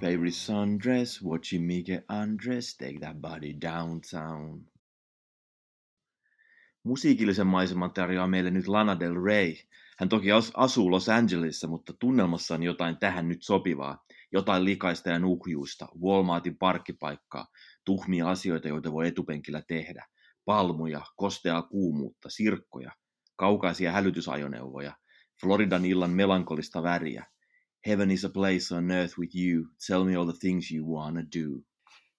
favorite sundress, watching me get undressed, take that body downtown. Musiikillisen maiseman tarjoaa meille nyt Lana Del Rey. Hän toki asuu Los Angelesissa, mutta tunnelmassa on jotain tähän nyt sopivaa. Jotain likaista ja nuhjuista, Walmartin parkkipaikkaa, tuhmia asioita, joita voi etupenkillä tehdä. Palmuja, kosteaa kuumuutta, sirkkoja, kaukaisia hälytysajoneuvoja, Floridan illan melankolista väriä. Heaven is a place on earth with you. Tell me all the things you wanna do.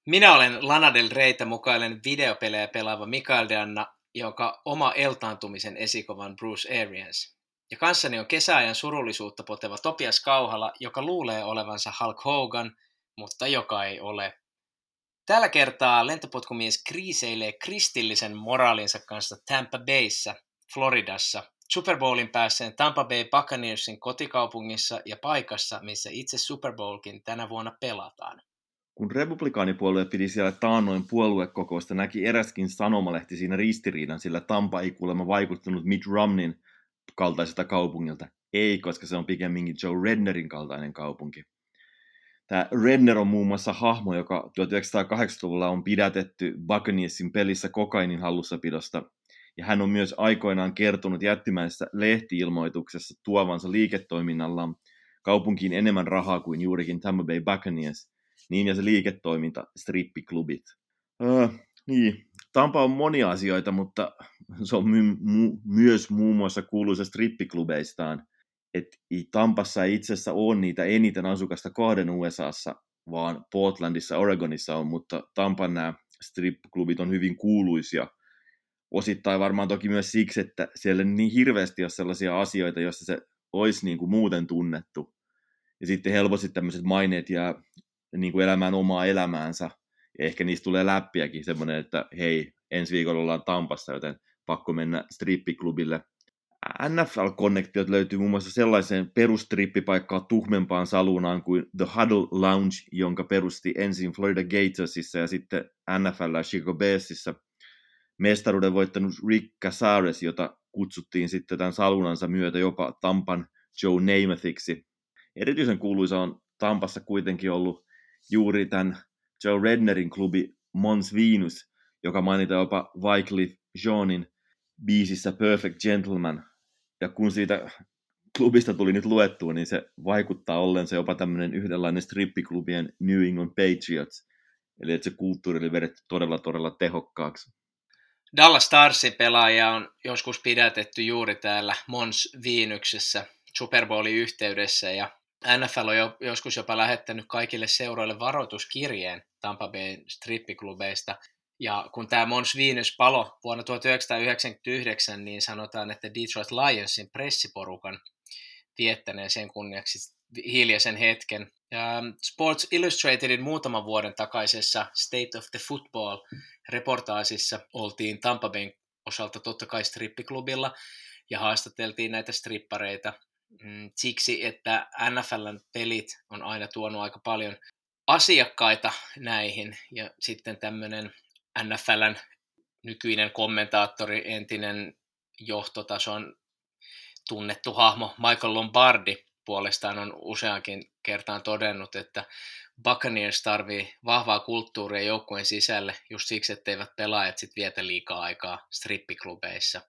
Minä olen Lana Del Reytä mukainen videopelejä pelaava Mikael Danna, joka oma eltaantumisen esikovan Bruce Arians. Ja kanssani on kesäajan surullisuutta poteva Topias Kauhala, joka luulee olevansa Hulk Hogan, mutta joka ei ole. Tällä kertaa lentopotkumies kriiseilee kristillisen moraalinsa kanssa Tampa Bayssä, Floridassa, Super Bowlin päässeen Tampa Bay Buccaneersin kotikaupungissa ja paikassa, missä itse Super Bowlkin tänä vuonna pelataan. Kun republikaanipuolue piti siellä taannoin puoluekokousta, näki eräskin sanomalehti siinä ristiriidan, sillä Tampa ei kuulemma vaikuttanut Mitt Romneyn kaltaiselta kaupungilta. Ei, koska se on pikemminkin Joe Rednerin kaltainen kaupunki. Tämä Redner on muun muassa hahmo, joka 1980-luvulla on pidätetty Buccaneersin pelissä kokainin hallussapidosta ja hän on myös aikoinaan kertonut jättimäisessä lehtiilmoituksessa tuovansa liiketoiminnallaan kaupunkiin enemmän rahaa kuin juurikin Tampa Bay Buccaneers, niin ja se liiketoiminta, strippiklubit. Öö, niin, Tampa on monia asioita, mutta se on my- mu- myös muun muassa kuuluisa strippiklubeistaan. että Tampassa ei itse asiassa ole niitä eniten asukasta kahden USAssa, vaan Portlandissa, Oregonissa on, mutta Tampan nämä strippiklubit on hyvin kuuluisia – osittain varmaan toki myös siksi, että siellä niin hirveästi on sellaisia asioita, joissa se olisi niin kuin muuten tunnettu. Ja sitten helposti tämmöiset maineet jää niin kuin elämään omaa elämäänsä. Ja ehkä niistä tulee läppiäkin semmoinen, että hei, ensi viikolla ollaan Tampassa, joten pakko mennä strippiklubille. NFL-konnektiot löytyy muun muassa sellaiseen perustrippipaikkaan tuhmempaan salunaan kuin The Huddle Lounge, jonka perusti ensin Florida Gatorsissa ja sitten NFL Chicago Bearsissa – mestaruuden voittanut Rick Casares, jota kutsuttiin sitten tämän salunansa myötä jopa Tampan Joe Namathiksi. Erityisen kuuluisa on Tampassa kuitenkin ollut juuri tämän Joe Rednerin klubi Mons Venus, joka mainitaan jopa Wycliffe Jeanin biisissä Perfect Gentleman. Ja kun siitä klubista tuli nyt luettua, niin se vaikuttaa ollensa jopa tämmöinen yhdenlainen strippiklubien New England Patriots. Eli että se kulttuuri oli vedetty todella, todella tehokkaaksi. Dallas Starsin pelaaja on joskus pidätetty juuri täällä Mons Viinyksessä Super Bowlin yhteydessä ja NFL on jo, joskus jopa lähettänyt kaikille seuroille varoituskirjeen Tampa Bay strippiklubeista. Ja kun tämä Mons Venus palo vuonna 1999, niin sanotaan, että Detroit Lionsin pressiporukan viettäneen sen kunniaksi hiljaisen hetken. Ja Sports Illustratedin muutaman vuoden takaisessa State of the Football reportaasissa oltiin Tampa Bayn osalta totta kai strippiklubilla ja haastateltiin näitä strippareita mm, siksi, että NFLn pelit on aina tuonut aika paljon asiakkaita näihin ja sitten tämmöinen NFLn nykyinen kommentaattori, entinen johtotason tunnettu hahmo Michael Lombardi puolestaan on useankin kertaan todennut, että Buccaneers tarvii vahvaa kulttuuria joukkueen sisälle just siksi, etteivät pelaajat sit vietä liikaa aikaa strippiklubeissa.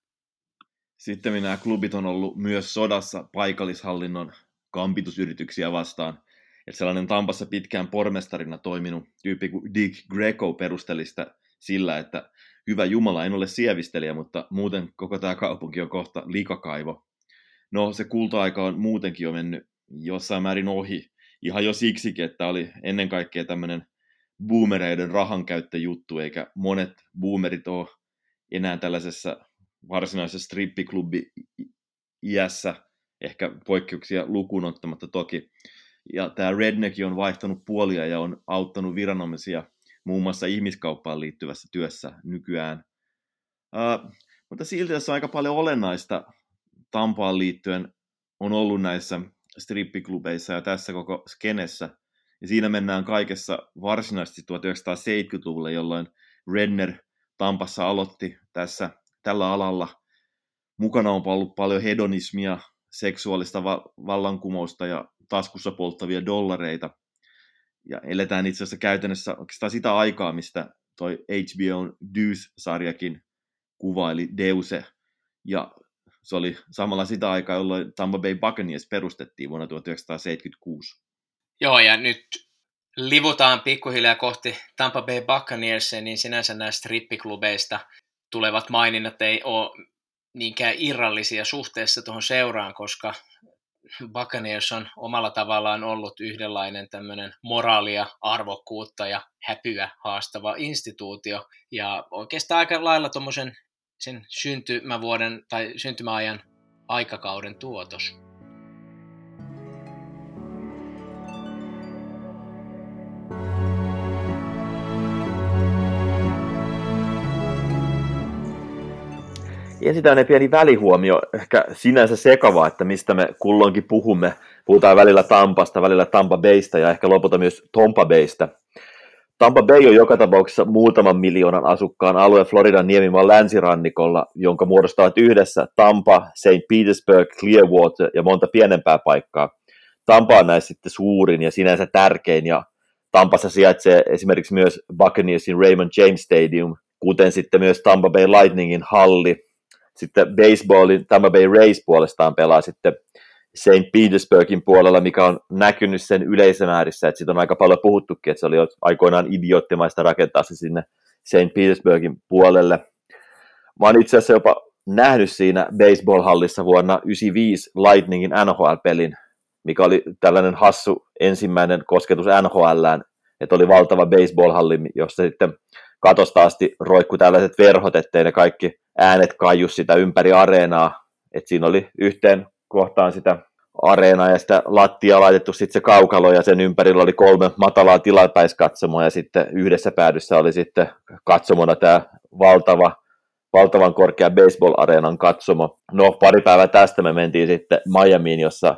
Sitten nämä klubit on ollut myös sodassa paikallishallinnon kampitusyrityksiä vastaan. että sellainen Tampassa pitkään pormestarina toiminut tyyppi kuin Dick Greco perustelista sillä, että hyvä Jumala, en ole sievistelijä, mutta muuten koko tämä kaupunki on kohta likakaivo. No se kulta-aika on muutenkin jo mennyt jossain määrin ohi, ihan jo siksikin, että oli ennen kaikkea tämmöinen boomereiden rahankäyttöjuttu, eikä monet boomerit ole enää tällaisessa varsinaisessa strippiklubi iässä, ehkä poikkeuksia lukuun ottamatta toki. Ja tämä Redneck on vaihtanut puolia ja on auttanut viranomaisia muun muassa ihmiskauppaan liittyvässä työssä nykyään. Uh, mutta silti tässä on aika paljon olennaista Tampaan liittyen on ollut näissä strippiklubeissa ja tässä koko skenessä. Ja siinä mennään kaikessa varsinaisesti 1970-luvulle, jolloin Renner Tampassa aloitti tässä tällä alalla. Mukana on ollut paljon hedonismia, seksuaalista va- vallankumousta ja taskussa polttavia dollareita. ja eletään itse asiassa käytännössä oikeastaan sitä aikaa, mistä toi HBO Deuce-sarjakin kuvaili Deuse, ja se oli samalla sitä aikaa, jolloin Tampa Bay Buccaneers perustettiin vuonna 1976. Joo, ja nyt livutaan pikkuhiljaa kohti Tampa Bay Buccaneers, niin sinänsä näistä strippiklubeista tulevat maininnat ei ole niinkään irrallisia suhteessa tuohon seuraan, koska Buccaneers on omalla tavallaan ollut yhdenlainen tämmöinen moraalia, arvokkuutta ja häpyä haastava instituutio. Ja oikeastaan aika lailla tuommoisen sen syntymävuoden tai syntymäajan aikakauden tuotos. Ensin pieni välihuomio, ehkä sinänsä sekava, että mistä me kulloinkin puhumme. Puhutaan välillä Tampasta, välillä Tampa Baysta ja ehkä lopulta myös Tompa Baysta. Tampa Bay on joka tapauksessa muutaman miljoonan asukkaan alue Floridan niemimaan länsirannikolla, jonka muodostavat yhdessä Tampa, St. Petersburg, Clearwater ja monta pienempää paikkaa. Tampa on näissä sitten suurin ja sinänsä tärkein ja Tampassa sijaitsee esimerkiksi myös Buccaneersin Raymond James Stadium, kuten sitten myös Tampa Bay Lightningin halli, sitten baseballin Tampa Bay Rays puolestaan pelaa sitten St. Petersburgin puolella, mikä on näkynyt sen yleisömäärissä, että siitä on aika paljon puhuttukin, että se oli aikoinaan idioottimaista rakentaa se sinne St. Petersburgin puolelle. Mä oon itse asiassa jopa nähnyt siinä baseball-hallissa vuonna 1995 Lightningin NHL-pelin, mikä oli tällainen hassu ensimmäinen kosketus NHLään, että oli valtava baseball-halli, jossa sitten katosta asti roikku tällaiset verhot, ettei ne kaikki äänet kaiju sitä ympäri areenaa. Et siinä oli yhteen kohtaan sitä areenaa ja sitä lattia laitettu sitten se kaukalo ja sen ympärillä oli kolme matalaa tilapäiskatsomoa ja sitten yhdessä päädyssä oli sitten katsomona tämä valtava, valtavan korkea baseball-areenan katsomo. No pari päivää tästä me mentiin sitten Miamiin, jossa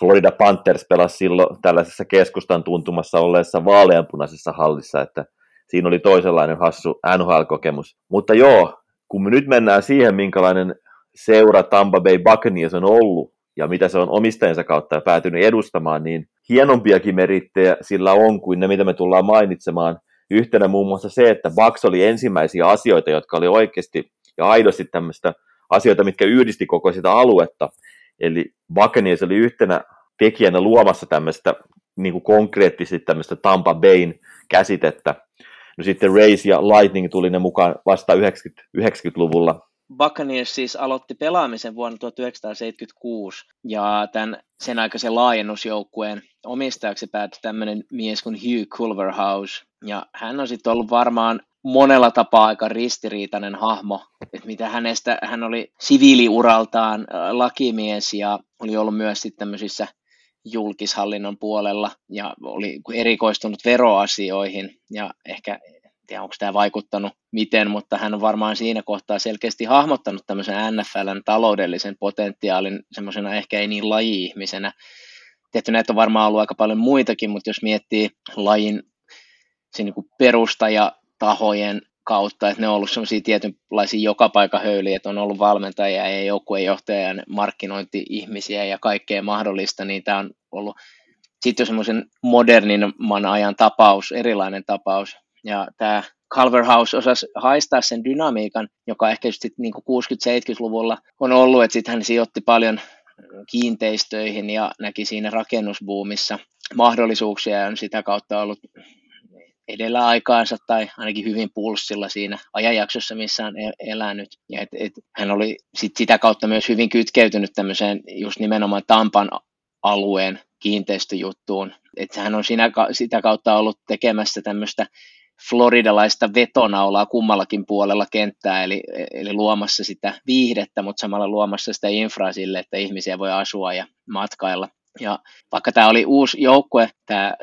Florida Panthers pelasi silloin tällaisessa keskustan tuntumassa olleessa vaaleanpunaisessa hallissa, että siinä oli toisenlainen hassu NHL-kokemus. Mutta joo, kun me nyt mennään siihen, minkälainen seura Tampa Bay Buccaneers on ollut ja mitä se on omistajansa kautta päätynyt edustamaan, niin hienompiakin merittejä sillä on kuin ne, mitä me tullaan mainitsemaan. Yhtenä muun muassa se, että Bucks oli ensimmäisiä asioita, jotka oli oikeasti ja aidosti tämmöistä asioita, mitkä yhdisti koko sitä aluetta. Eli Buccaneers oli yhtenä tekijänä luomassa tämmöistä niin kuin konkreettisesti tämmöistä Tampa Bayn käsitettä, No sitten Race ja Lightning tuli ne mukaan vasta 90, 90-luvulla. Buccaneers siis aloitti pelaamisen vuonna 1976 ja tämän sen aikaisen laajennusjoukkueen omistajaksi päätyi tämmöinen mies kuin Hugh Culverhouse. Ja hän on sitten ollut varmaan monella tapaa aika ristiriitainen hahmo, että mitä hänestä, hän oli siviiliuraltaan lakimies ja oli ollut myös sitten tämmöisissä julkishallinnon puolella ja oli erikoistunut veroasioihin ja ehkä tiedä, onko tämä vaikuttanut miten, mutta hän on varmaan siinä kohtaa selkeästi hahmottanut tämmöisen NFLn taloudellisen potentiaalin semmoisena ehkä ei niin laji-ihmisenä. Tietty näitä on varmaan ollut aika paljon muitakin, mutta jos miettii lajin se niin perustajatahojen kautta, että ne on ollut semmoisia tietynlaisia joka paikka höyliä, että on ollut valmentajia ja joukkuejohtajia ja markkinointi-ihmisiä ja kaikkea mahdollista, niin tämä on ollut sitten jo semmoisen modernimman ajan tapaus, erilainen tapaus. Ja tämä Culverhouse osasi haistaa sen dynamiikan, joka ehkä just niin 60-70-luvulla on ollut, että sitten hän sijoitti paljon kiinteistöihin ja näki siinä rakennusbuumissa mahdollisuuksia ja on sitä kautta ollut edellä aikaansa tai ainakin hyvin pulssilla siinä ajanjaksossa, missä on e- elänyt. Ja et, et, hän oli sit sitä kautta myös hyvin kytkeytynyt tämmöiseen just nimenomaan Tampan alueen kiinteistöjuttuun. Että hän on siinä, sitä kautta ollut tekemässä tämmöistä floridalaista vetonaulaa kummallakin puolella kenttää, eli, eli luomassa sitä viihdettä, mutta samalla luomassa sitä infraa sille, että ihmisiä voi asua ja matkailla. Ja vaikka tämä oli uusi joukkue, tämä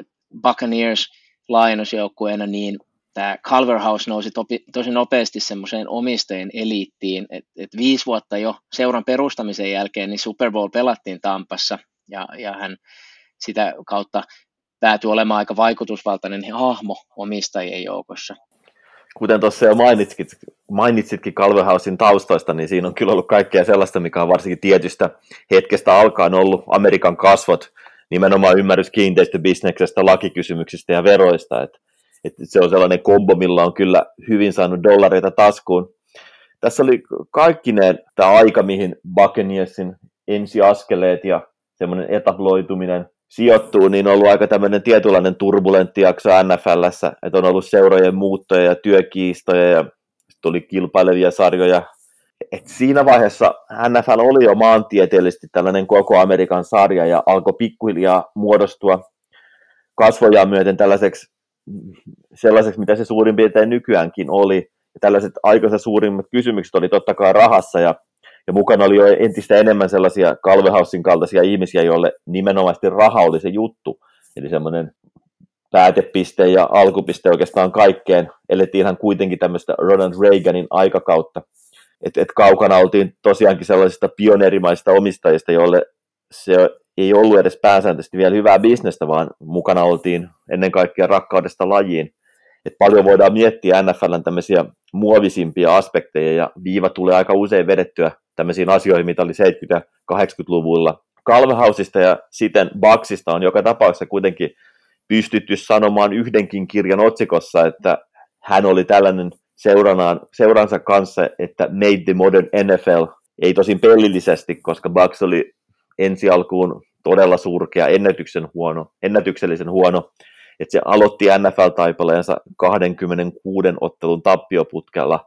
Buccaneers, laajennusjoukkueena, niin tämä Culverhouse nousi topi, tosi nopeasti semmoiseen omistajien eliittiin, että et viisi vuotta jo seuran perustamisen jälkeen niin Super Bowl pelattiin Tampassa ja, ja hän sitä kautta päätyi olemaan aika vaikutusvaltainen hahmo omistajien joukossa. Kuten tuossa jo mainitsitkin, mainitsitkin Calverhousein taustoista, niin siinä on kyllä ollut kaikkea sellaista, mikä on varsinkin tietystä hetkestä alkaen ollut Amerikan kasvot nimenomaan ymmärrys kiinteistöbisneksestä, lakikysymyksistä ja veroista. Et, et se on sellainen kombo, millä on kyllä hyvin saanut dollareita taskuun. Tässä oli kaikkineen tämä aika, mihin Buccaneersin ensiaskeleet ja semmoinen etabloituminen sijoittuu, niin on ollut aika tämmöinen tietynlainen turbulentti jakso NFLssä, että on ollut seurojen muuttoja ja työkiistoja ja tuli kilpailevia sarjoja. Et siinä vaiheessa NFL oli jo maantieteellisesti tällainen koko Amerikan sarja ja alkoi pikkuhiljaa muodostua kasvojaan myöten tällaiseksi sellaiseksi, mitä se suurin piirtein nykyäänkin oli. Ja tällaiset aikaisen suurimmat kysymykset oli totta kai rahassa ja ja mukana oli jo entistä enemmän sellaisia Calvehausin kaltaisia ihmisiä, joille nimenomaan raha oli se juttu. Eli semmoinen päätepiste ja alkupiste oikeastaan kaikkeen. Elettiinhän kuitenkin tämmöistä Ronald Reaganin aikakautta. Et, et kaukana oltiin tosiaankin sellaisista pioneerimaista omistajista, joille se ei ollut edes pääsääntöisesti vielä hyvää bisnestä, vaan mukana oltiin ennen kaikkea rakkaudesta lajiin. Et paljon voidaan miettiä NFLn tämmöisiä muovisimpia aspekteja, ja viiva tulee aika usein vedettyä tämmöisiin asioihin, mitä oli 70- 80-luvulla. Kalvehausista ja siten Baksista on joka tapauksessa kuitenkin pystytty sanomaan yhdenkin kirjan otsikossa, että hän oli tällainen seuranaan, seuransa kanssa, että made the modern NFL, ei tosin pellillisesti, koska Bucks oli ensi alkuun todella surkea, ennätyksen huono, ennätyksellisen huono, että se aloitti NFL-taipaleensa 26 ottelun tappioputkella,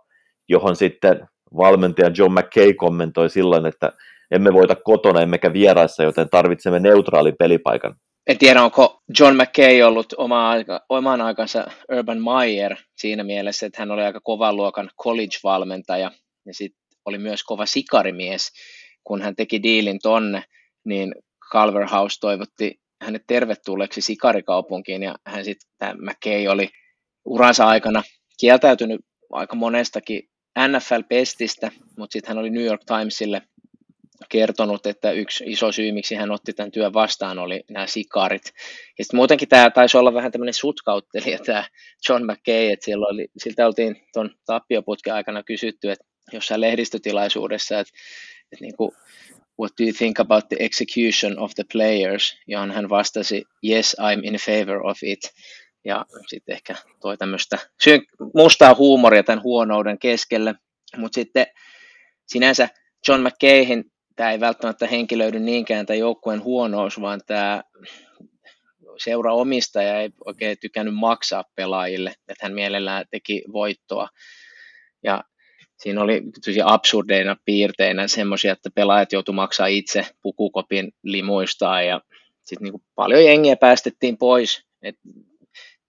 johon sitten valmentaja John McKay kommentoi silloin, että emme voita kotona emmekä vieraissa, joten tarvitsemme neutraalin pelipaikan. En tiedä, onko John McKay ollut oma aika, oman aikansa Urban Meyer siinä mielessä, että hän oli aika kovan luokan college-valmentaja ja sitten oli myös kova sikarimies. Kun hän teki diilin tonne, niin Calver House toivotti hänet tervetulleeksi sikarikaupunkiin ja hän sitten, McKay oli uransa aikana kieltäytynyt aika monestakin NFL-pestistä, mutta sitten hän oli New York Timesille kertonut, että yksi iso syy, miksi hän otti tämän työn vastaan, oli nämä sikarit. Ja sitten muutenkin tämä taisi olla vähän tämmöinen sutkauttelija, tämä John McKay, että oli, siltä oltiin tuon tappioputken aikana kysytty, että jossain lehdistötilaisuudessa, että, että niin kuin, what do you think about the execution of the players, johon hän vastasi, yes, I'm in favor of it ja sitten ehkä toi tämmöistä mustaa huumoria tämän huonouden keskelle, mutta sitten sinänsä John McKayhin tämä ei välttämättä henkilöidy niinkään tämä joukkueen huonous, vaan tämä seuraomistaja ei oikein tykännyt maksaa pelaajille, että hän mielellään teki voittoa. Ja siinä oli absurdeina piirteinä semmoisia, että pelaajat joutu maksaa itse pukukopin limuistaan ja sitten niin paljon jengiä päästettiin pois. Et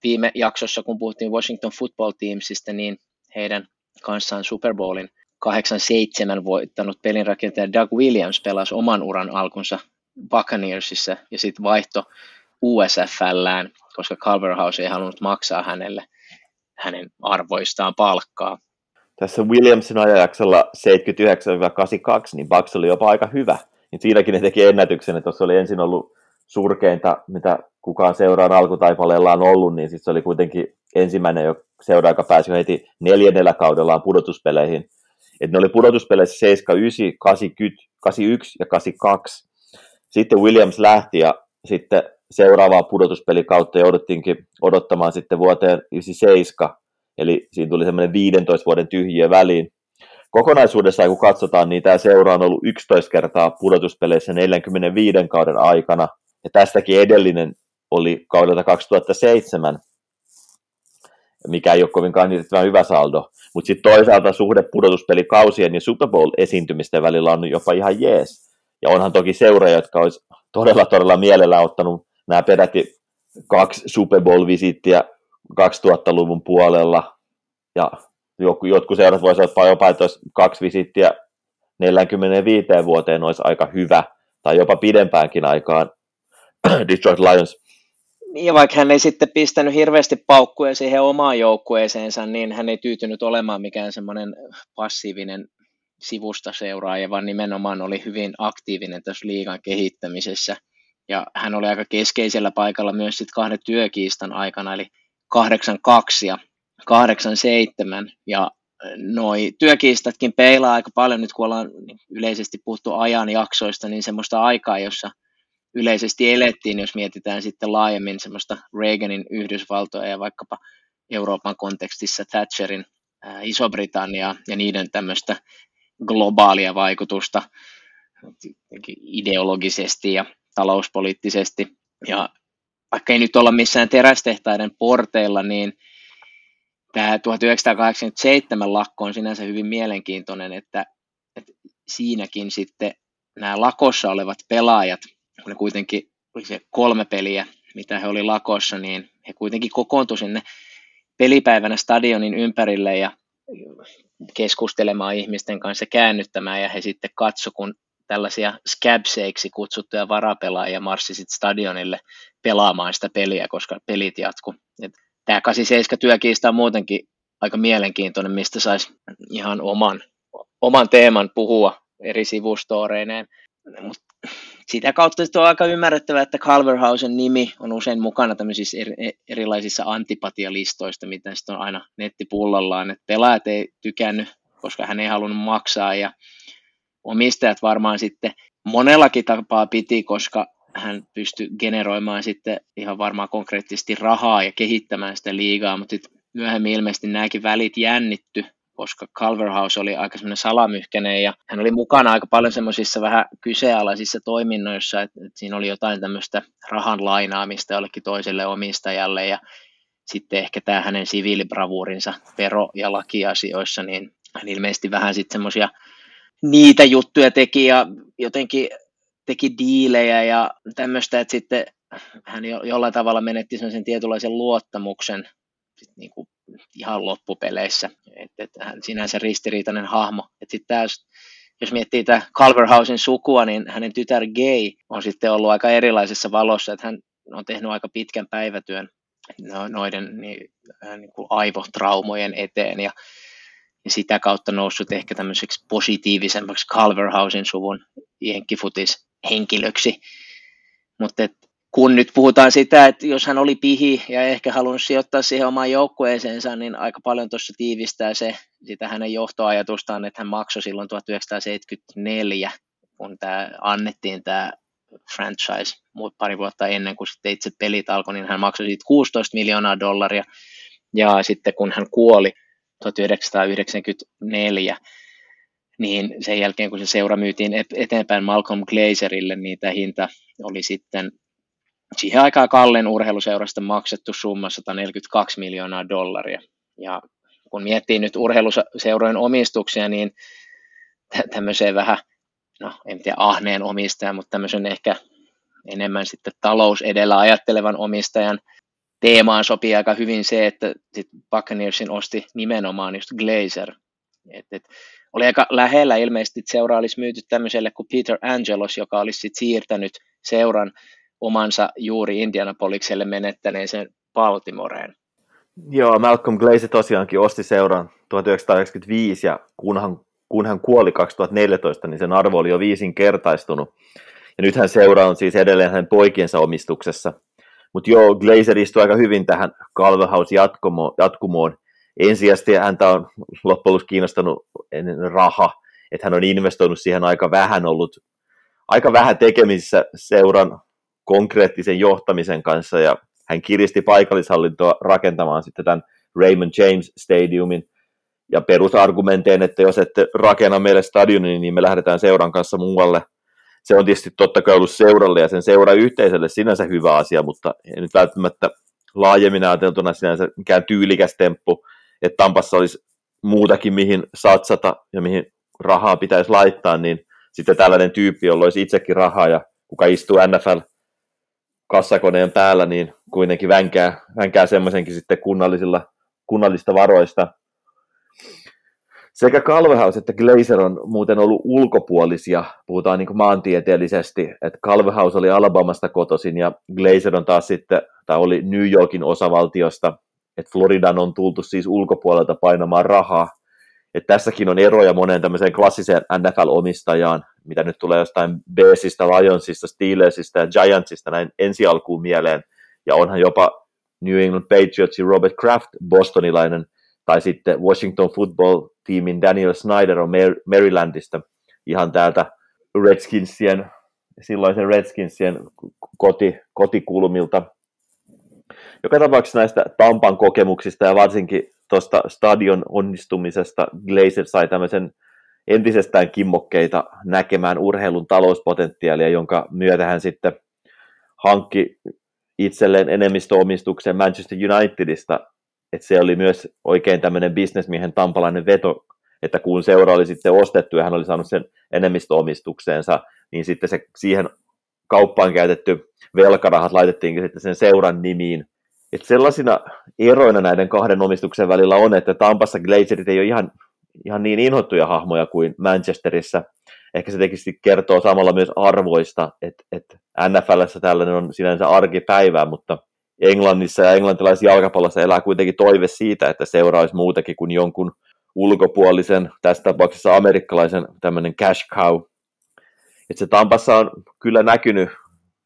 viime jaksossa, kun puhuttiin Washington Football Teamsista, niin heidän kanssaan Super Bowlin 87 voittanut pelinrakentaja Doug Williams pelasi oman uran alkunsa Buccaneersissa ja sitten vaihto USFLään, koska Culverhouse ei halunnut maksaa hänelle hänen arvoistaan palkkaa. Tässä Williamsin ajanjaksolla 79-82, niin Bucks oli jopa aika hyvä. Niin siinäkin ne teki ennätyksen, että tuossa oli ensin ollut surkeinta, mitä kukaan seuraan alkutaipaleella on ollut, niin sitten se oli kuitenkin ensimmäinen jo seura, joka pääsi heti neljännellä kaudellaan pudotuspeleihin. Et ne oli pudotuspeleissä 79, 80, 81 ja 82. Sitten Williams lähti ja sitten seuraavaa pudotuspelikautta jouduttiinkin odottamaan sitten vuoteen 97, eli siinä tuli semmoinen 15 vuoden tyhjiö väliin. Kokonaisuudessaan kun katsotaan, niin tämä seura on ollut 11 kertaa pudotuspeleissä 45 kauden aikana, ja tästäkin edellinen oli kaudelta 2007, mikä ei ole kovinkaan niin hyvä saldo. Mutta sitten toisaalta suhde pudotuspelikausien ja Super Bowl-esiintymisten välillä on jopa ihan jees. Ja onhan toki seuraa, jotka olisi todella todella mielellä ottanut nämä peräti kaksi Super Bowl-visittiä 2000-luvun puolella. Ja jotkut seurat voisivat ottaa jopa, että kaksi visittiä 45 vuoteen olisi aika hyvä, tai jopa pidempäänkin aikaan Detroit Lions ja vaikka hän ei sitten pistänyt hirveästi paukkuja siihen omaan joukkueeseensa, niin hän ei tyytynyt olemaan mikään semmoinen passiivinen sivusta seuraaja, vaan nimenomaan oli hyvin aktiivinen tässä liigan kehittämisessä. Ja hän oli aika keskeisellä paikalla myös sitten kahden työkiistan aikana, eli 82 ja 87. Ja noi työkiistatkin peilaa aika paljon nyt, kun ollaan yleisesti puhuttu ajanjaksoista, niin semmoista aikaa, jossa – yleisesti elettiin, jos mietitään sitten laajemmin semmoista Reaganin Yhdysvaltoja ja vaikkapa Euroopan kontekstissa Thatcherin Iso-Britanniaa ja niiden tämmöistä globaalia vaikutusta ideologisesti ja talouspoliittisesti. Ja vaikka ei nyt olla missään terästehtaiden porteilla, niin tämä 1987 lakko on sinänsä hyvin mielenkiintoinen, että, että siinäkin sitten nämä lakossa olevat pelaajat, kun ne kuitenkin oli se kolme peliä, mitä he oli lakossa, niin he kuitenkin kokoontuivat sinne pelipäivänä stadionin ympärille ja keskustelemaan ihmisten kanssa käännyttämään ja he sitten katso, kun tällaisia scabseiksi kutsuttuja varapelaajia marssisit stadionille pelaamaan sitä peliä, koska pelit jatku. Et tämä 87 työkiista on muutenkin aika mielenkiintoinen, mistä saisi ihan oman, oman teeman puhua eri sivustooreineen. Mut sitä kautta on aika ymmärrettävää, että Calverhausen nimi on usein mukana tämmöisissä erilaisissa antipatialistoista, mitä sitten on aina nettipullollaan, että pelaajat ei tykännyt, koska hän ei halunnut maksaa ja omistajat varmaan sitten monellakin tapaa piti, koska hän pystyi generoimaan sitten ihan varmaan konkreettisesti rahaa ja kehittämään sitä liigaa, mutta sitten myöhemmin ilmeisesti nämäkin välit jännitty, koska Calverhouse oli aika semmoinen salamyhkäinen ja hän oli mukana aika paljon semmoisissa vähän kyseenalaisissa toiminnoissa, että, että siinä oli jotain tämmöistä rahan lainaamista jollekin toiselle omistajalle ja sitten ehkä tämä hänen siviilibravuurinsa vero- ja lakiasioissa, niin hän ilmeisesti vähän sitten semmoisia niitä juttuja teki ja jotenkin teki diilejä ja tämmöistä, että sitten hän jo, jollain tavalla menetti sen tietynlaisen luottamuksen niin kuin ihan loppupeleissä. että et hän sinänsä ristiriitainen hahmo. Et sit täs, jos miettii tämä Calverhausen sukua, niin hänen tytär Gay on sitten ollut aika erilaisessa valossa, että hän on tehnyt aika pitkän päivätyön no, noiden niin, niin kuin aivotraumojen eteen ja, ja sitä kautta noussut ehkä tämmöiseksi positiivisemmaksi Calverhausen suvun jenkkifutis henkilöksi. Mutta kun nyt puhutaan sitä, että jos hän oli pihi ja ehkä halunnut sijoittaa siihen omaan joukkueeseensa, niin aika paljon tuossa tiivistää se sitä hänen johtoajatustaan, että hän maksoi silloin 1974, kun tämä annettiin tämä franchise pari vuotta ennen kuin sitten itse pelit alkoi, niin hän maksoi siitä 16 miljoonaa dollaria. Ja sitten kun hän kuoli 1994, niin sen jälkeen kun se seura myytiin eteenpäin Malcolm Glazerille, niin tämä hinta oli sitten siihen aikaan Kallen urheiluseurasta maksettu summa 142 miljoonaa dollaria. Ja kun miettii nyt urheiluseurojen omistuksia, niin tämmöiseen vähän, no en tiedä ahneen omistajan, mutta tämmöisen ehkä enemmän sitten talous edellä ajattelevan omistajan teemaan sopii aika hyvin se, että sit Buccaneersin osti nimenomaan just Glazer. Et, et, oli aika lähellä ilmeisesti, että seura olisi myyty tämmöiselle kuin Peter Angelos, joka olisi sit siirtänyt seuran omansa juuri Indianapolikselle menettäneeseen Baltimoreen. Joo, Malcolm Glaze tosiaankin osti seuran 1995 ja kunhan, kun hän kuoli 2014, niin sen arvo oli jo viisinkertaistunut. Ja nythän seura on siis edelleen hänen poikiensa omistuksessa. Mutta joo, Glazer istui aika hyvin tähän Calverhouse jatkumoon. Ensisijaisesti häntä on loppujen lopuksi kiinnostanut raha, että hän on investoinut siihen aika vähän ollut, aika vähän tekemisissä seuran konkreettisen johtamisen kanssa ja hän kiristi paikallishallintoa rakentamaan sitten tämän Raymond James Stadiumin ja perusargumenteen, että jos ette rakenna meille stadionin, niin me lähdetään seuran kanssa muualle. Se on tietysti totta kai ollut seuralle ja sen seurayhteisölle sinänsä hyvä asia, mutta ei nyt välttämättä laajemmin ajateltuna sinänsä mikään tyylikäs temppu, että Tampassa olisi muutakin, mihin satsata ja mihin rahaa pitäisi laittaa, niin sitten tällainen tyyppi, jolla olisi itsekin rahaa ja kuka istuu NFL kassakoneen päällä, niin kuitenkin vänkää, vänkää semmoisenkin sitten kunnallisilla, kunnallista varoista. Sekä Calvehaus että Glazer on muuten ollut ulkopuolisia, puhutaan niin maantieteellisesti, että Calvehaus oli Alabamasta kotoisin ja Glazer on taas sitten, tai oli New Yorkin osavaltiosta, että Floridan on tultu siis ulkopuolelta painamaan rahaa. Et tässäkin on eroja moneen tämmöiseen klassiseen NFL-omistajaan, mitä nyt tulee jostain Bearsista, Lionsista, Steelersista ja Giantsista näin ensi alkuun mieleen. Ja onhan jopa New England Patriotsin Robert Kraft bostonilainen, tai sitten Washington Football Teamin Daniel Snyder on Marylandista, ihan täältä Redskinsien silloisen Redskinsien koti, kotikulmilta. Joka tapauksessa näistä Tampan kokemuksista ja varsinkin tuosta stadion onnistumisesta Glazer sai tämmöisen entisestään kimmokkeita näkemään urheilun talouspotentiaalia, jonka myötä hän sitten hankki itselleen enemmistöomistuksen Manchester Unitedista, että se oli myös oikein tämmöinen bisnesmiehen tampalainen veto, että kun seura oli sitten ostettu ja hän oli saanut sen enemmistöomistukseensa, niin sitten se siihen kauppaan käytetty velkarahat laitettiinkin sitten sen seuran nimiin. Et sellaisina eroina näiden kahden omistuksen välillä on, että Tampassa Glazerit ei ole ihan, ihan niin inhottuja hahmoja kuin Manchesterissa. Ehkä se tekisi kertoo samalla myös arvoista, että, että NFLssä tällainen on sinänsä arkipäivää, mutta Englannissa ja englantilaisessa jalkapallossa elää kuitenkin toive siitä, että seura olisi muutakin kuin jonkun ulkopuolisen, tässä tapauksessa amerikkalaisen tämmöinen cash cow. Että se Tampassa on kyllä näkynyt,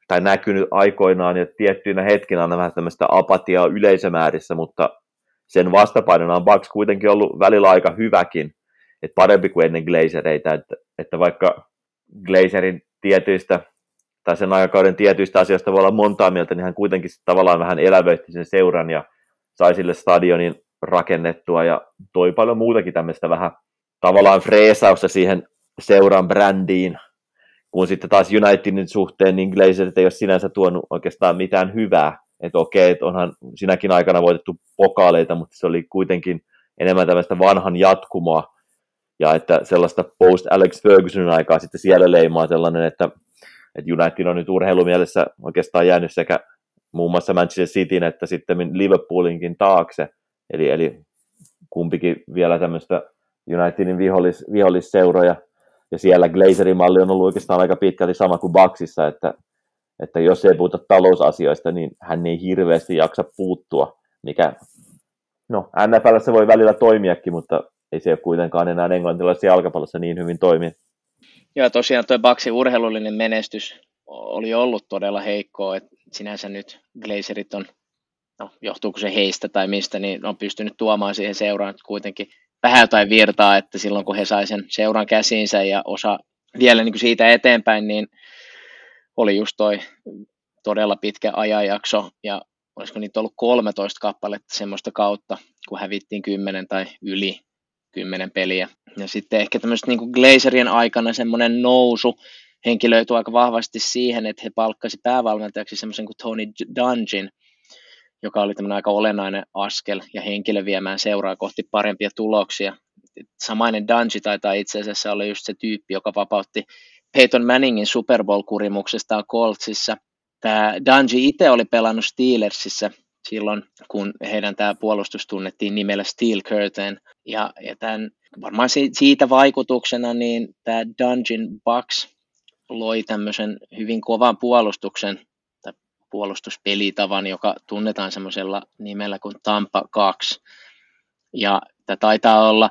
tai näkynyt aikoinaan ja tiettyinä hetkinä on vähän tämmöistä apatiaa yleisömäärissä, mutta vastapainona on Bucks kuitenkin ollut välillä aika hyväkin, että parempi kuin ennen Glazereita, että, että vaikka Glazerin tietyistä tai sen aikakauden tietyistä asioista voi olla montaa mieltä, niin hän kuitenkin tavallaan vähän elävöitti sen seuran ja sai sille stadionin rakennettua ja toi paljon muutakin tämmöistä vähän tavallaan freesausta siihen seuran brändiin, kun sitten taas Unitedin suhteen, niin Glazerit ei ole sinänsä tuonut oikeastaan mitään hyvää. Että okei, että onhan sinäkin aikana voitettu pokaaleita, mutta se oli kuitenkin enemmän tämmöistä vanhan jatkumoa. Ja että sellaista post Alex Fergusonin aikaa sitten siellä leimaa sellainen, että, että United on nyt urheilumielessä oikeastaan jäänyt sekä muun muassa Manchester Cityn että sitten Liverpoolinkin taakse – Eli, eli kumpikin vielä tämmöistä Unitedin vihollis, vihollisseuroja, ja siellä Glazerin malli on ollut oikeastaan aika pitkälti sama kuin Baksissa, että, että jos ei puhuta talousasioista, niin hän ei hirveästi jaksa puuttua, mikä no se voi välillä toimiakin, mutta ei se ole kuitenkaan enää englantilaisessa jalkapallossa niin hyvin toimi. Joo, tosiaan tuo Baksin urheilullinen menestys oli ollut todella heikkoa, että sinänsä nyt Glazerit on no, johtuuko se heistä tai mistä, niin on pystynyt tuomaan siihen seuraan kuitenkin vähän jotain virtaa, että silloin kun he sai sen seuran käsiinsä ja osa vielä niin kuin siitä eteenpäin, niin oli just toi todella pitkä ajanjakso ja olisiko niitä ollut 13 kappaletta semmoista kautta, kun hävittiin 10 tai yli 10 peliä. Ja sitten ehkä tämmöistä niin Glazerien aikana semmoinen nousu henkilöityy aika vahvasti siihen, että he palkkasi päävalmentajaksi semmoisen kuin Tony Dungeon, joka oli tämmöinen aika olennainen askel ja henkilö viemään seuraa kohti parempia tuloksia. Samainen Dungy taitaa itse asiassa olla just se tyyppi, joka vapautti Peyton Manningin Super Bowl-kurimuksestaan Coltsissa. Tämä Dungy itse oli pelannut Steelersissä silloin, kun heidän tämä puolustus tunnettiin nimellä Steel Curtain. Ja, ja tämän, varmaan siitä vaikutuksena niin tämä Dungeon Bucks loi tämmöisen hyvin kovan puolustuksen puolustuspelitavan, joka tunnetaan semmoisella nimellä kuin Tampa 2. Ja tämä taitaa olla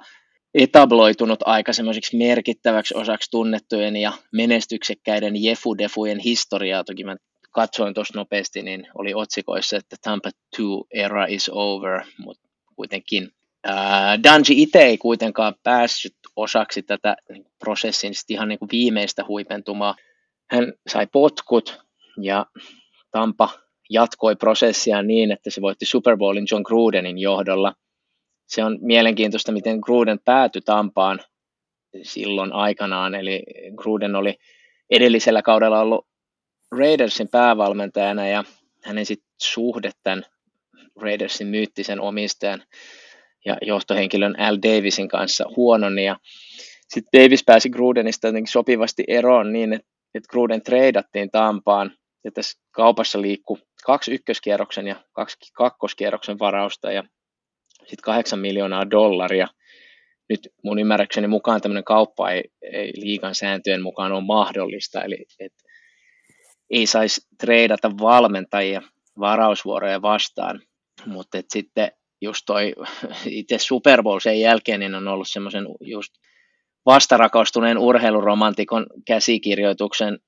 etabloitunut aika semmoiseksi merkittäväksi osaksi tunnettujen ja menestyksekkäiden Jefu-defujen historiaa. Toki mä katsoin tuossa nopeasti, niin oli otsikoissa, että Tampa 2 era is over, mutta kuitenkin Uh, Dungy itse ei kuitenkaan päässyt osaksi tätä prosessin ihan niin kuin viimeistä huipentumaa. Hän sai potkut ja Tampa jatkoi prosessia niin, että se voitti Super Bowlin John Grudenin johdolla. Se on mielenkiintoista, miten Gruden päätyi Tampaan silloin aikanaan, eli Gruden oli edellisellä kaudella ollut Raidersin päävalmentajana ja hänen sit suhde tämän Raidersin myyttisen omistajan ja johtohenkilön Al Davisin kanssa huonon. Ja sitten Davis pääsi Grudenista jotenkin sopivasti eroon niin, että, että Gruden treidattiin Tampaan ja tässä kaupassa liikkuu kaksi ykköskierroksen ja kaksi kakkoskierroksen varausta. Ja sitten kahdeksan miljoonaa dollaria. Nyt mun ymmärrykseni mukaan tämmöinen kauppa ei, ei liikan sääntöjen mukaan ole mahdollista, eli et ei saisi treidata valmentajia varausvuoroja vastaan, mutta sitten just toi itse Super Bowl sen jälkeen niin on ollut semmoisen just vastarakastuneen urheiluromantikon käsikirjoituksen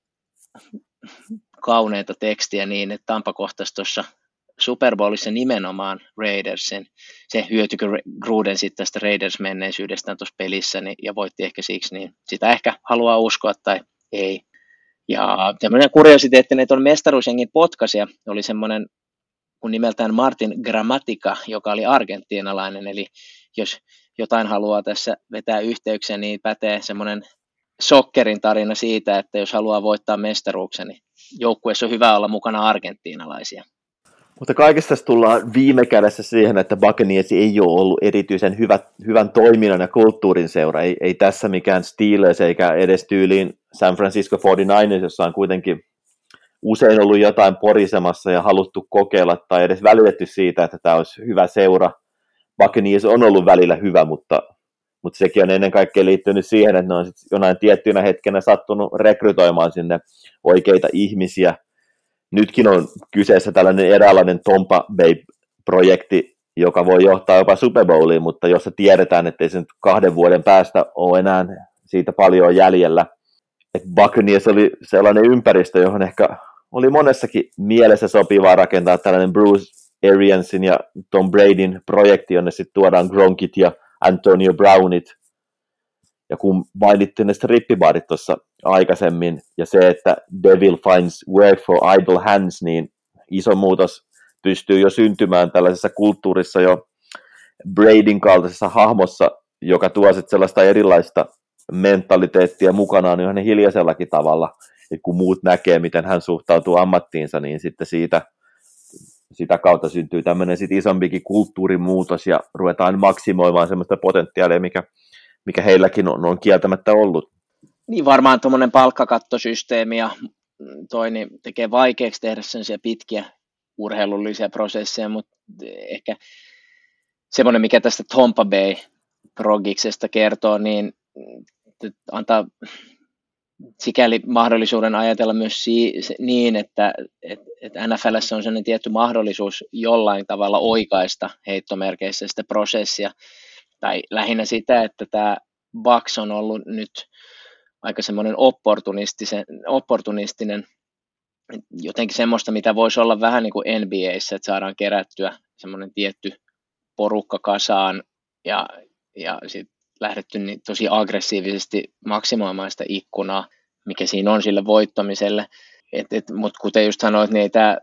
kauneita tekstiä niin, että Tampa kohtasi tuossa Super Bowlissa nimenomaan Raidersin. Se hyötykö Gruden sitten tästä Raiders-menneisyydestään tuossa pelissä niin, ja voitti ehkä siksi, niin sitä ehkä haluaa uskoa tai ei. Ja tämmöinen kuriositeetti, että on mestaruusjengin potkasia, oli semmoinen kun nimeltään Martin Grammatica, joka oli argentiinalainen, eli jos jotain haluaa tässä vetää yhteyksiä, niin pätee semmoinen sokkerin tarina siitä, että jos haluaa voittaa mestaruuksen, niin joukkueessa on hyvä olla mukana argentiinalaisia. Mutta kaikesta tullaan viime kädessä siihen, että Buccaneers ei ole ollut erityisen hyvä, hyvän toiminnan ja kulttuurin seura. Ei, ei tässä mikään Steelers eikä edes tyyliin San Francisco 49ers, jossa on kuitenkin usein ollut jotain porisemassa ja haluttu kokeilla tai edes välitetty siitä, että tämä olisi hyvä seura. Buccaneers on ollut välillä hyvä, mutta, mutta sekin on ennen kaikkea liittynyt siihen, että ne on jonain tiettynä hetkenä sattunut rekrytoimaan sinne oikeita ihmisiä. Nytkin on kyseessä tällainen eräänlainen Tompa Bay-projekti, joka voi johtaa jopa Super Bowliin, mutta jossa tiedetään, että ei se nyt kahden vuoden päästä ole enää siitä paljon jäljellä. Et Buccaneers oli sellainen ympäristö, johon ehkä oli monessakin mielessä sopivaa rakentaa tällainen Bruce Ariansin ja Tom Bradyn projekti, jonne sitten tuodaan Gronkit ja Antonio Brownit. Ja kun mainittiin ne strippibaarit tuossa aikaisemmin, ja se, että Devil finds work for idle hands, niin iso muutos pystyy jo syntymään tällaisessa kulttuurissa jo Bradyn kaltaisessa hahmossa, joka tuo sitten sellaista erilaista mentaliteettia mukanaan ihan hiljaisellakin tavalla – että kun muut näkee, miten hän suhtautuu ammattiinsa, niin sitten siitä, sitä kautta syntyy tämmöinen sit isompikin kulttuurimuutos ja ruvetaan maksimoimaan semmoista potentiaalia, mikä, mikä heilläkin on, on kieltämättä ollut. Niin varmaan tuommoinen palkkakattosysteemi ja toi niin tekee vaikeaksi tehdä sen pitkiä urheilullisia prosesseja, mutta ehkä semmoinen, mikä tästä Tompa Bay progiksesta kertoo, niin antaa sikäli mahdollisuuden ajatella myös si- niin, että et, et on sellainen tietty mahdollisuus jollain tavalla oikaista heittomerkeissä sitä prosessia, tai lähinnä sitä, että tämä Bucks on ollut nyt aika semmoinen opportunistinen, jotenkin semmoista, mitä voisi olla vähän niin kuin NBAissä, että saadaan kerättyä semmoinen tietty porukka kasaan ja, ja sitten lähdetty niin tosi aggressiivisesti maksimoimaan sitä ikkunaa, mikä siinä on sille voittamiselle. Mutta kuten just sanoit, niin tämä,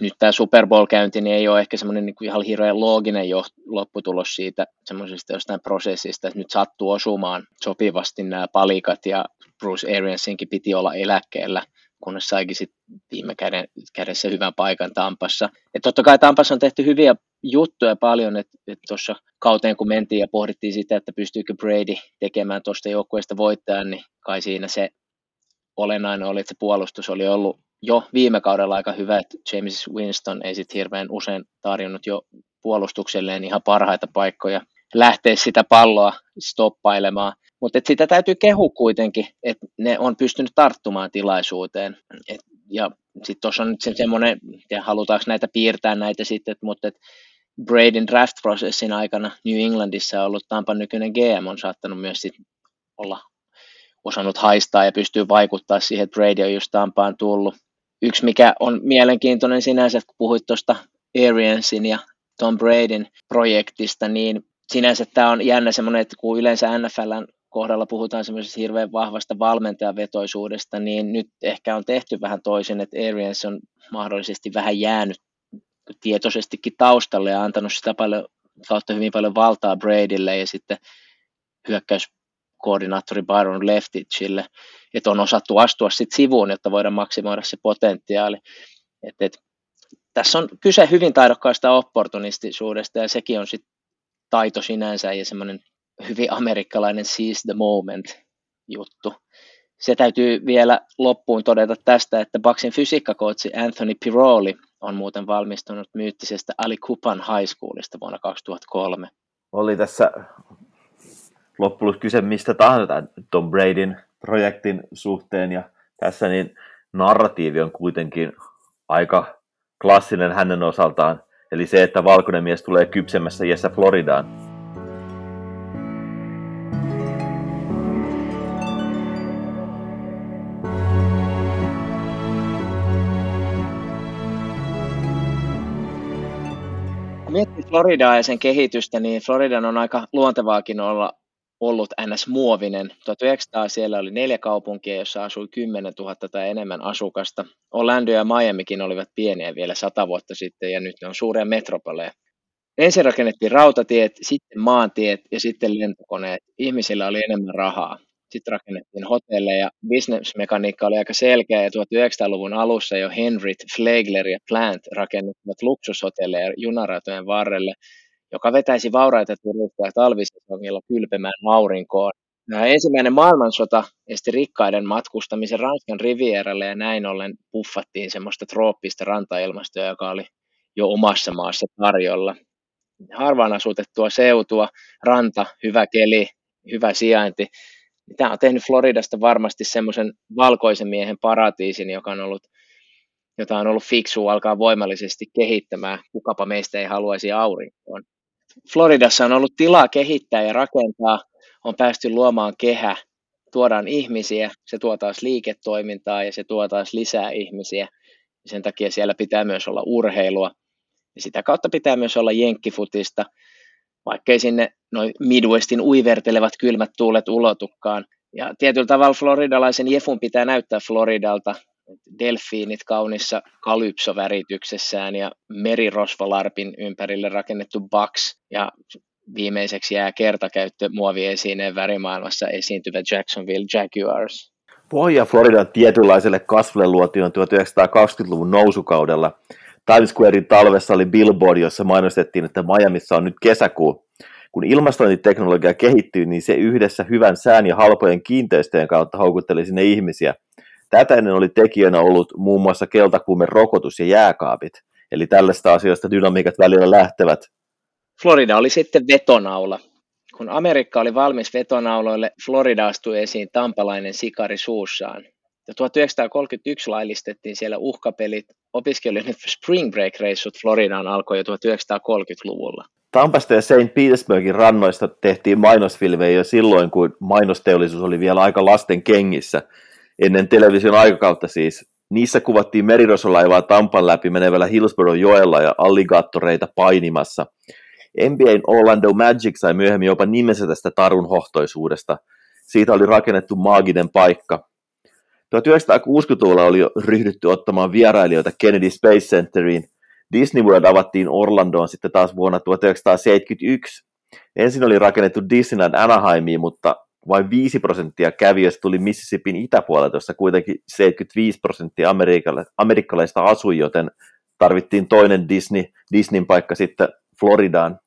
nyt tämä Super Bowl-käynti niin ei ole ehkä semmoinen niin ihan hirveän looginen jo, lopputulos siitä semmoisesta jostain prosessista, että nyt sattuu osumaan sopivasti nämä palikat ja Bruce Ariansinkin piti olla eläkkeellä kunnes saikin sit viime käden, kädessä hyvän paikan Tampassa. Et totta kai Tampassa on tehty hyviä juttuja paljon, että et tuossa kauteen kun mentiin ja pohdittiin sitä, että pystyykö Brady tekemään tuosta joukkueesta voittajan, niin kai siinä se olennainen oli, että se puolustus oli ollut jo viime kaudella aika hyvä, että James Winston ei sitten hirveän usein tarjonnut jo puolustukselleen ihan parhaita paikkoja lähteä sitä palloa stoppailemaan. Mutta sitä täytyy kehu kuitenkin, että ne on pystynyt tarttumaan tilaisuuteen. Et, ja sitten tuossa on nyt se semmoinen, ja halutaanko näitä piirtää näitä sitten, mutta et Bradyn draft-prosessin aikana New Englandissa ollut Tampan nykyinen GM on saattanut myös sit olla osannut haistaa ja pystyy vaikuttaa siihen, että Brady on just Tampaan tullut. Yksi, mikä on mielenkiintoinen sinänsä, kun puhuit tuosta Ariansin ja Tom Bradyn projektista, niin sinänsä tämä on jännä semmoinen, että kun yleensä NFLn kohdalla puhutaan semmoisesta hirveän vahvasta valmentajavetoisuudesta, niin nyt ehkä on tehty vähän toisin, että Arians on mahdollisesti vähän jäänyt tietoisestikin taustalle ja antanut sitä paljon, kautta hyvin paljon valtaa Bradylle ja sitten hyökkäyskoordinaattori Byron Leftitchille, että on osattu astua sitten sivuun, jotta voidaan maksimoida se potentiaali. Et, et, tässä on kyse hyvin taidokkaasta opportunistisuudesta ja sekin on sitten taito sinänsä ja semmoinen hyvin amerikkalainen seize the moment juttu. Se täytyy vielä loppuun todeta tästä, että Baksin fysiikkakootsi Anthony Piroli on muuten valmistunut myyttisestä Ali Kupan High Schoolista vuonna 2003. Oli tässä loppujen kyse mistä tahansa Tom Bradyn projektin suhteen ja tässä niin narratiivi on kuitenkin aika klassinen hänen osaltaan. Eli se, että valkoinen mies tulee kypsemmässä iässä Floridaan. miettii Floridaa ja sen kehitystä, niin Floridan on aika luontevaakin olla ollut NS-muovinen. 1900 siellä oli neljä kaupunkia, jossa asui 10 000 tai enemmän asukasta. Orlando ja Miamikin olivat pieniä vielä sata vuotta sitten ja nyt ne on suuria metropoleja. Ensin rakennettiin rautatiet, sitten maantiet ja sitten lentokoneet. Ihmisillä oli enemmän rahaa. Sitten rakennettiin hotelleja. Businessmekaniikka oli aika selkeä ja 1900-luvun alussa jo Henry, Flagler ja Plant rakennettivat luksushotelleja junaratojen varrelle, joka vetäisi vauraita turisteja talvisesongilla kylpemään aurinkoon. Ensimmäinen maailmansota esti rikkaiden matkustamisen Ranskan rivieralle ja näin ollen puffattiin semmoista trooppista rantailmastoa, joka oli jo omassa maassa tarjolla. Harvaan asutettua seutua, ranta, hyvä keli, hyvä sijainti. Tämä on tehnyt Floridasta varmasti semmoisen valkoisen miehen paratiisin, joka on ollut, jota on ollut fiksu alkaa voimallisesti kehittämään. Kukapa meistä ei haluaisi aurinkoon. Floridassa on ollut tilaa kehittää ja rakentaa, on päästy luomaan kehä, tuodaan ihmisiä, se tuo taas liiketoimintaa ja se tuo taas lisää ihmisiä. Sen takia siellä pitää myös olla urheilua. Ja sitä kautta pitää myös olla jenkkifutista, vaikkei sinne noin Midwestin uivertelevat kylmät tuulet ulotukkaan. Ja tietyllä tavalla floridalaisen Jefun pitää näyttää Floridalta, delfiinit kaunissa kalypsovärityksessään ja merirosvolarpin ympärille rakennettu box ja viimeiseksi jää kertakäyttö muoviesineen värimaailmassa esiintyvä Jacksonville Jaguars. Pohja Floridan tietynlaiselle kasvulle luotiin 1920-luvun nousukaudella. Times Squarein talvessa oli billboard, jossa mainostettiin, että Miamiissa on nyt kesäkuu. Kun ilmastointiteknologia kehittyy, niin se yhdessä hyvän sään ja halpojen kiinteistöjen kautta houkutteli sinne ihmisiä. Tätä ennen oli tekijänä ollut muun muassa keltakuumen rokotus ja jääkaapit. Eli tällaista asioista dynamiikat välillä lähtevät. Florida oli sitten vetonaula. Kun Amerikka oli valmis vetonauloille, Florida astui esiin tampalainen sikari suussaan. Ja 1931 laillistettiin siellä uhkapelit. Opiskelijoiden spring break-reissut Floridaan alkoi jo 1930-luvulla. Tampasta ja St. Petersburgin rannoista tehtiin mainosfilmejä jo silloin, kun mainosteollisuus oli vielä aika lasten kengissä. Ennen television aikakautta siis. Niissä kuvattiin merirosolaivaa Tampan läpi menevällä Hillsborough joella ja alligaattoreita painimassa. NBAn Orlando Magic sai myöhemmin jopa nimensä tästä tarun hohtoisuudesta. Siitä oli rakennettu maaginen paikka. 1960-luvulla oli ryhdytty ottamaan vierailijoita Kennedy Space Centeriin. Disney World avattiin Orlandoon sitten taas vuonna 1971. Ensin oli rakennettu Disneyland Anaheimiin, mutta vain 5 prosenttia kävijöistä tuli Mississippin itäpuolelta, jossa kuitenkin 75 prosenttia amerikkalaista asui, joten tarvittiin toinen Disney, Disneyn paikka sitten Floridaan.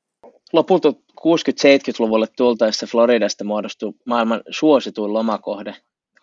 Lopulta 60-70-luvulle tultaessa Floridasta muodostui maailman suosituin lomakohde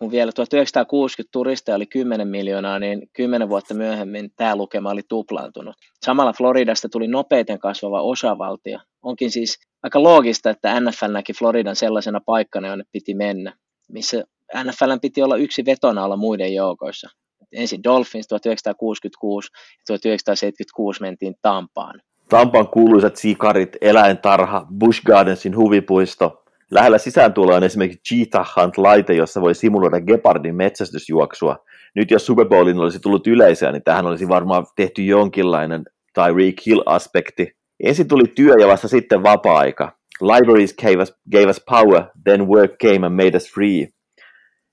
kun vielä 1960 turisteja oli 10 miljoonaa, niin 10 vuotta myöhemmin tämä lukema oli tuplaantunut. Samalla Floridasta tuli nopeiten kasvava osavaltio. Onkin siis aika loogista, että NFL näki Floridan sellaisena paikkana, jonne piti mennä, missä NFL piti olla yksi vetona olla muiden joukoissa. Ensin Dolphins 1966 ja 1976 mentiin Tampaan. Tampan kuuluisat sikarit, eläintarha, Bush Gardensin huvipuisto, Lähellä sisääntuloa on esimerkiksi Cheetah Hunt-laite, jossa voi simuloida gepardin metsästysjuoksua. Nyt jos Super Bowlin olisi tullut yleisöä, niin tähän olisi varmaan tehty jonkinlainen Tyreek Hill-aspekti. Ensin tuli työ ja vasta sitten vapaa-aika. Libraries gave us, gave us power, then work came and made us free.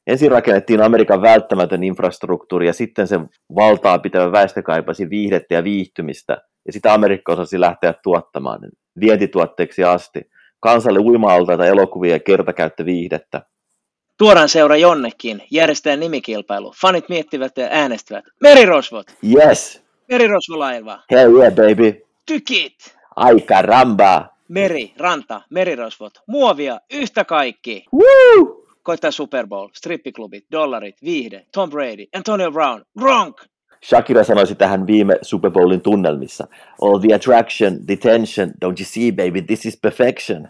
Ensin rakennettiin Amerikan välttämätön infrastruktuuri ja sitten sen valtaa pitävä väestö kaipasi viihdettä ja viihtymistä. Ja sitä Amerikka osasi lähteä tuottamaan vientituotteeksi asti kansalle uima-altaita elokuvia ja kertakäyttöviihdettä. Tuodaan seura jonnekin, järjestetään nimikilpailu. Fanit miettivät ja äänestävät. Merirosvot! Yes! Merirosvolaiva! Hell yeah, baby! Tykit! Aika rambaa! Meri, ranta, merirosvot, muovia, yhtä kaikki! Woo! Koittaa Super Bowl, strippiklubit, dollarit, viihde, Tom Brady, Antonio Brown, Gronk! Shakira sanoisi tähän viime Super Bowlin tunnelmissa. All the attraction, the tension, don't you see baby, this is perfection.